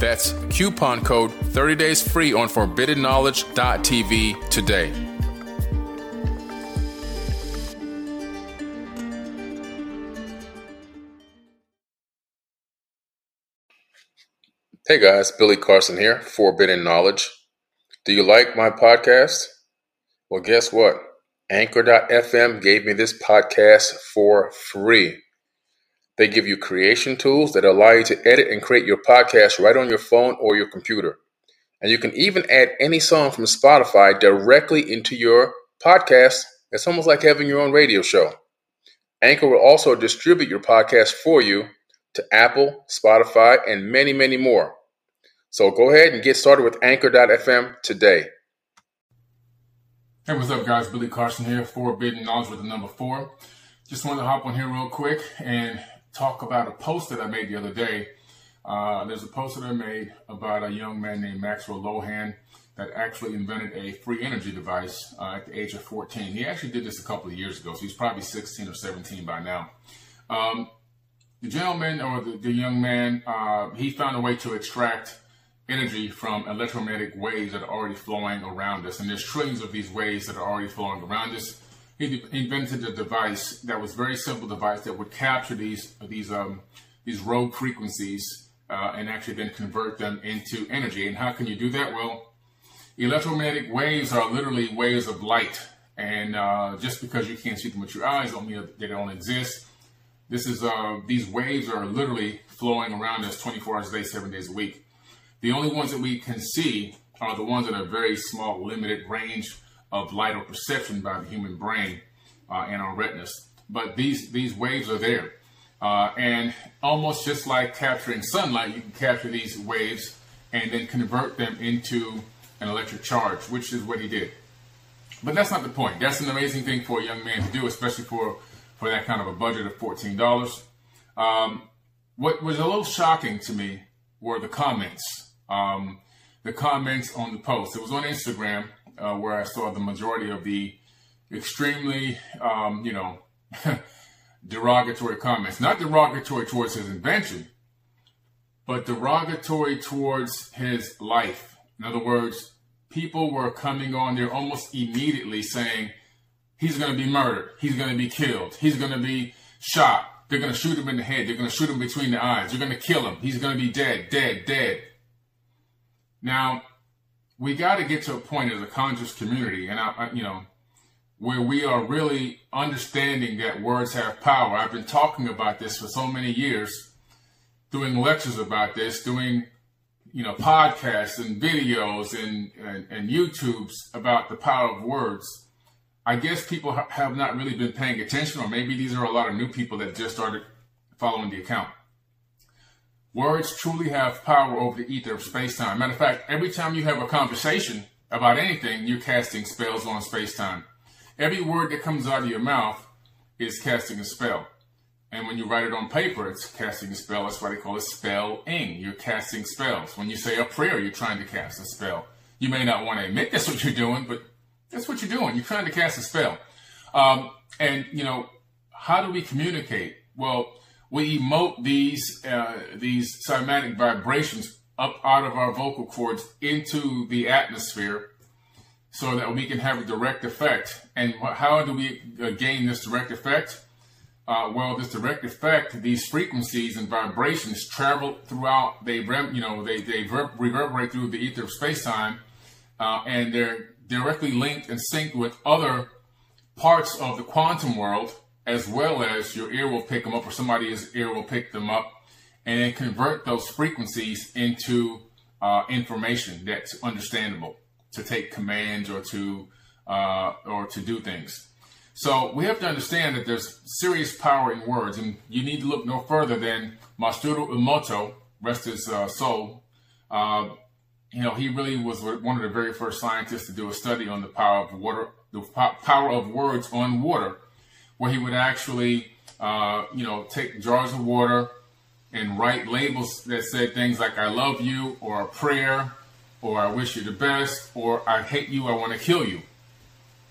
that's coupon code 30 days free on forbiddenknowledge.tv today. Hey guys, Billy Carson here, Forbidden Knowledge. Do you like my podcast? Well, guess what? Anchor.fm gave me this podcast for free. They give you creation tools that allow you to edit and create your podcast right on your phone or your computer. And you can even add any song from Spotify directly into your podcast. It's almost like having your own radio show. Anchor will also distribute your podcast for you to Apple, Spotify, and many, many more. So go ahead and get started with Anchor.fm today. Hey, what's up, guys? Billy Carson here, Forbidden Knowledge with the number four. Just wanted to hop on here real quick and talk about a post that I made the other day. Uh, there's a post that I made about a young man named Maxwell Loughan that actually invented a free energy device uh, at the age of 14. He actually did this a couple of years ago, so he's probably 16 or 17 by now. Um, the gentleman or the, the young man, uh, he found a way to extract energy from electromagnetic waves that are already flowing around us. And there's trillions of these waves that are already flowing around us he invented a device that was very simple device that would capture these these um, these rogue frequencies uh, and actually then convert them into energy. And how can you do that? Well, electromagnetic waves are literally waves of light, and uh, just because you can't see them with your eyes, don't mean they don't exist. This is uh, these waves are literally flowing around us 24 hours a day, seven days a week. The only ones that we can see are the ones that are very small, limited range of light or perception by the human brain uh, and our retinas. But these these waves are there, uh, and almost just like capturing sunlight, you can capture these waves and then convert them into an electric charge, which is what he did. But that's not the point. That's an amazing thing for a young man to do, especially for for that kind of a budget of fourteen dollars. Um, what was a little shocking to me were the comments. Um, the comments on the post. It was on Instagram, uh, where I saw the majority of the extremely, um, you know, derogatory comments. Not derogatory towards his invention, but derogatory towards his life. In other words, people were coming on there almost immediately saying, he's going to be murdered. He's going to be killed. He's going to be shot. They're going to shoot him in the head. They're going to shoot him between the eyes. They're going to kill him. He's going to be dead, dead, dead. Now, we got to get to a point as a conscious community, and I, I, you know, where we are really understanding that words have power. I've been talking about this for so many years, doing lectures about this, doing you know podcasts and videos and, and, and YouTubes about the power of words. I guess people ha- have not really been paying attention, or maybe these are a lot of new people that just started following the account. Words truly have power over the ether of space time. Matter of fact, every time you have a conversation about anything, you're casting spells on space time. Every word that comes out of your mouth is casting a spell. And when you write it on paper, it's casting a spell. That's why they call it spelling. You're casting spells. When you say a prayer, you're trying to cast a spell. You may not want to admit that's what you're doing, but that's what you're doing. You're trying to cast a spell. Um, and, you know, how do we communicate? Well, we emote these uh, these cymatic vibrations up out of our vocal cords into the atmosphere so that we can have a direct effect. And how do we uh, gain this direct effect? Uh, well, this direct effect, these frequencies and vibrations travel throughout. They, you know, they they reverberate through the ether of space-time, uh, and they're directly linked and synced with other parts of the quantum world as well as your ear will pick them up or somebody's ear will pick them up and then convert those frequencies into uh, information that's understandable to take commands or to uh, or to do things. So we have to understand that there's serious power in words, and you need to look no further than Masaru Emoto, rest his uh, soul. Uh, you know, he really was one of the very first scientists to do a study on the power of water, the power of words on water, where he would actually, uh, you know, take jars of water and write labels that said things like "I love you" or a prayer, or "I wish you the best," or "I hate you," "I want to kill you,"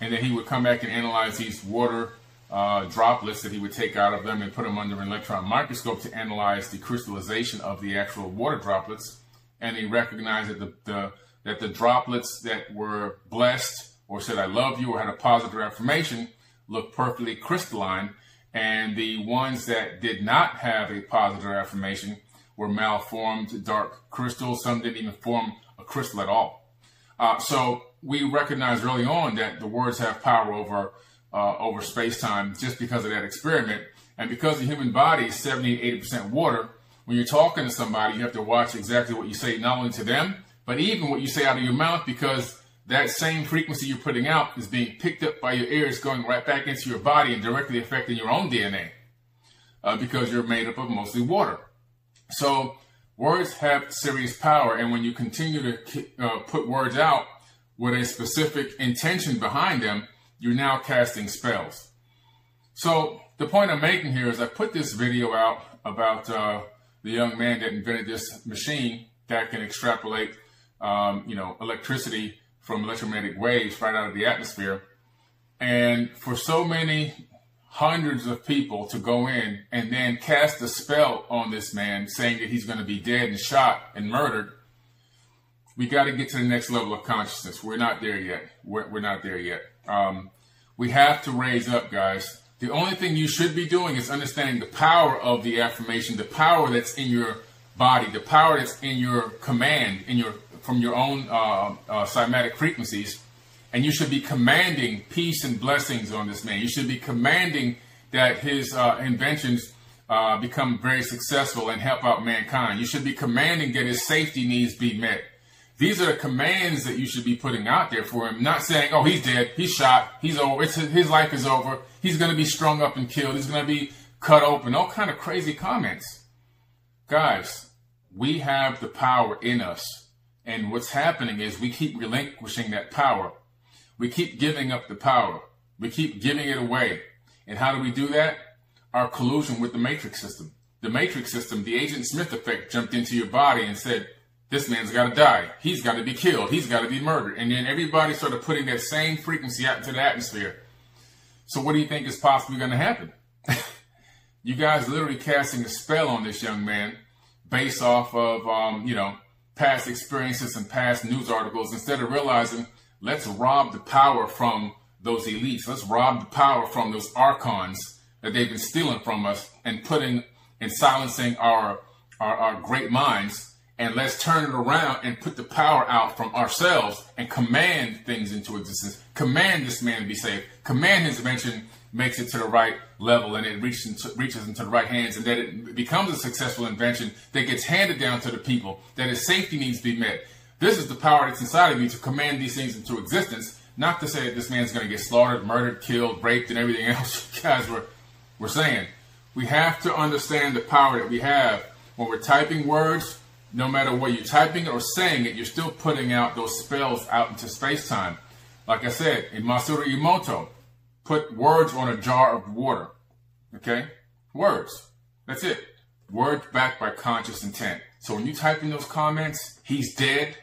and then he would come back and analyze these water uh, droplets that he would take out of them and put them under an electron microscope to analyze the crystallization of the actual water droplets. And he recognized that the, the, that the droplets that were blessed or said I love you or had a positive affirmation looked perfectly crystalline, and the ones that did not have a positive affirmation were malformed dark crystals. Some didn't even form a crystal at all. Uh, so we recognized early on that the words have power over uh, over space time just because of that experiment, and because the human body is 70 80 percent water when you're talking to somebody, you have to watch exactly what you say, not only to them, but even what you say out of your mouth, because that same frequency you're putting out is being picked up by your ears, going right back into your body and directly affecting your own DNA, uh, because you're made up of mostly water. So words have serious power, and when you continue to uh, put words out with a specific intention behind them, you're now casting spells. So the point I'm making here is I put this video out about uh, the young man that invented this machine that can extrapolate, um, you know, electricity from electromagnetic waves right out of the atmosphere. And for so many hundreds of people to go in and then cast a spell on this man saying that he's going to be dead and shot and murdered, we got to get to the next level of consciousness. We're not there yet. We're, we're not there yet. Um, we have to raise up, guys. The only thing you should be doing is understanding the power of the affirmation, the power that's in your body, the power that's in your command, in your from your own uh, uh, cymatic frequencies, and you should be commanding peace and blessings on this man. You should be commanding that his uh, inventions uh, become very successful and help out mankind. You should be commanding that his safety needs be met. These are the commands that you should be putting out there for him, not saying, "Oh, he's dead, he's shot, he's over, it's, his life is over, he's going to be strung up and killed, he's going to be cut open." All kind of crazy comments, guys. We have the power in us, and what's happening is we keep relinquishing that power. We keep giving up the power. We keep giving it away. And how do we do that? Our collusion with the matrix system. The matrix system, the Agent Smith effect, jumped into your body and said this man's got to die. He's got to be killed. He's got to be murdered. And then everybody started putting that same frequency out into the atmosphere. So what do you think is possibly going to happen? you guys literally casting a spell on this young man based off of, um, you know, past experiences and past news articles instead of realizing let's rob the power from those elites. Let's rob the power from those archons that they've been stealing from us and putting and silencing our, our, our great minds and let's turn it around and put the power out from ourselves and command things into existence. Command this man to be saved. Command his invention makes it to the right level and it reaches into, reaches into the right hands and that it becomes a successful invention that gets handed down to the people, that its safety needs to be met. This is the power that's inside of me to command these things into existence. Not to say that this man's going to get slaughtered, murdered, killed, raped, and everything else you guys were, were saying. We have to understand the power that we have when we're typing words no matter what you're typing or saying it, you're still putting out those spells out into space time. Like I said, in Masaru Emoto, put words on a jar of water. Okay? Words. That's it. Words backed by conscious intent. So when you type in those comments, he's dead,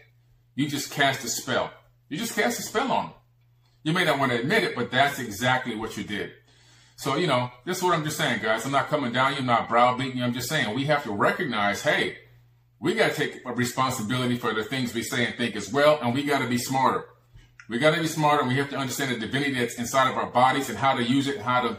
you just cast a spell. You just cast a spell on him. You may not want to admit it, but that's exactly what you did. So, you know, this is what I'm just saying, guys. I'm not coming down you, I'm not browbeating you. I'm just saying we have to recognize, hey, we got to take responsibility for the things we say and think as well, and we got to be smarter. We got to be smarter, and we have to understand the divinity that's inside of our bodies and how to use it, how to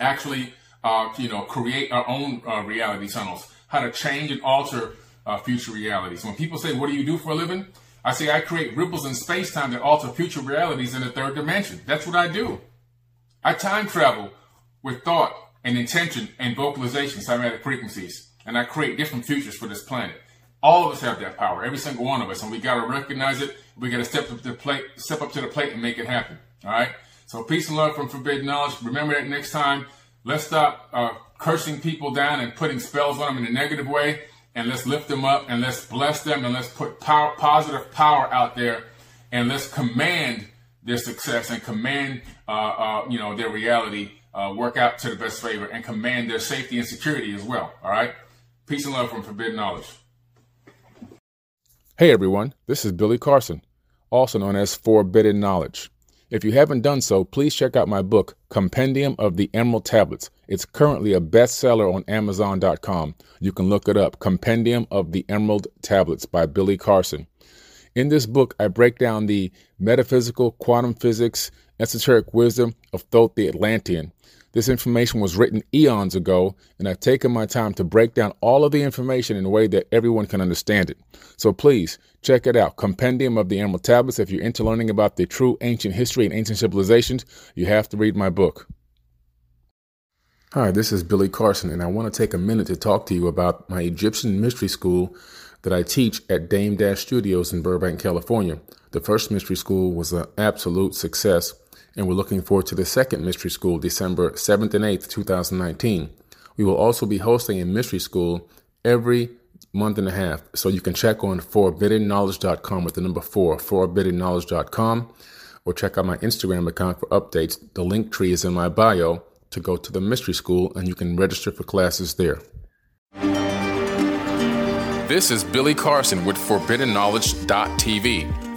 actually, uh, you know, create our own uh, reality tunnels, how to change and alter uh, future realities. When people say, "What do you do for a living?" I say, "I create ripples in space time that alter future realities in the third dimension." That's what I do. I time travel with thought and intention and vocalization, cymatic frequencies, and I create different futures for this planet. All of us have that power, every single one of us, and we got to recognize it. We got to step up the plate, step up to the plate, and make it happen. All right. So peace and love from Forbidden Knowledge. Remember that next time. Let's stop uh, cursing people down and putting spells on them in a negative way, and let's lift them up and let's bless them and let's put power, positive power out there, and let's command their success and command, uh, uh, you know, their reality uh, work out to the best favor and command their safety and security as well. All right. Peace and love from Forbidden Knowledge. Hey everyone, this is Billy Carson, also known as Forbidden Knowledge. If you haven't done so, please check out my book, Compendium of the Emerald Tablets. It's currently a bestseller on Amazon.com. You can look it up, Compendium of the Emerald Tablets by Billy Carson. In this book, I break down the metaphysical, quantum physics, esoteric wisdom of Thoth the Atlantean. This information was written eons ago, and I've taken my time to break down all of the information in a way that everyone can understand it. So please check it out Compendium of the Emerald Tablets. If you're into learning about the true ancient history and ancient civilizations, you have to read my book. Hi, this is Billy Carson, and I want to take a minute to talk to you about my Egyptian mystery school that I teach at Dame Dash Studios in Burbank, California. The first mystery school was an absolute success and we're looking forward to the second Mystery School, December 7th and 8th, 2019. We will also be hosting a Mystery School every month and a half, so you can check on forbiddenknowledge.com with the number four, forbiddenknowledge.com, or check out my Instagram account for updates. The link tree is in my bio to go to the Mystery School, and you can register for classes there. This is Billy Carson with ForbiddenKnowledge.tv.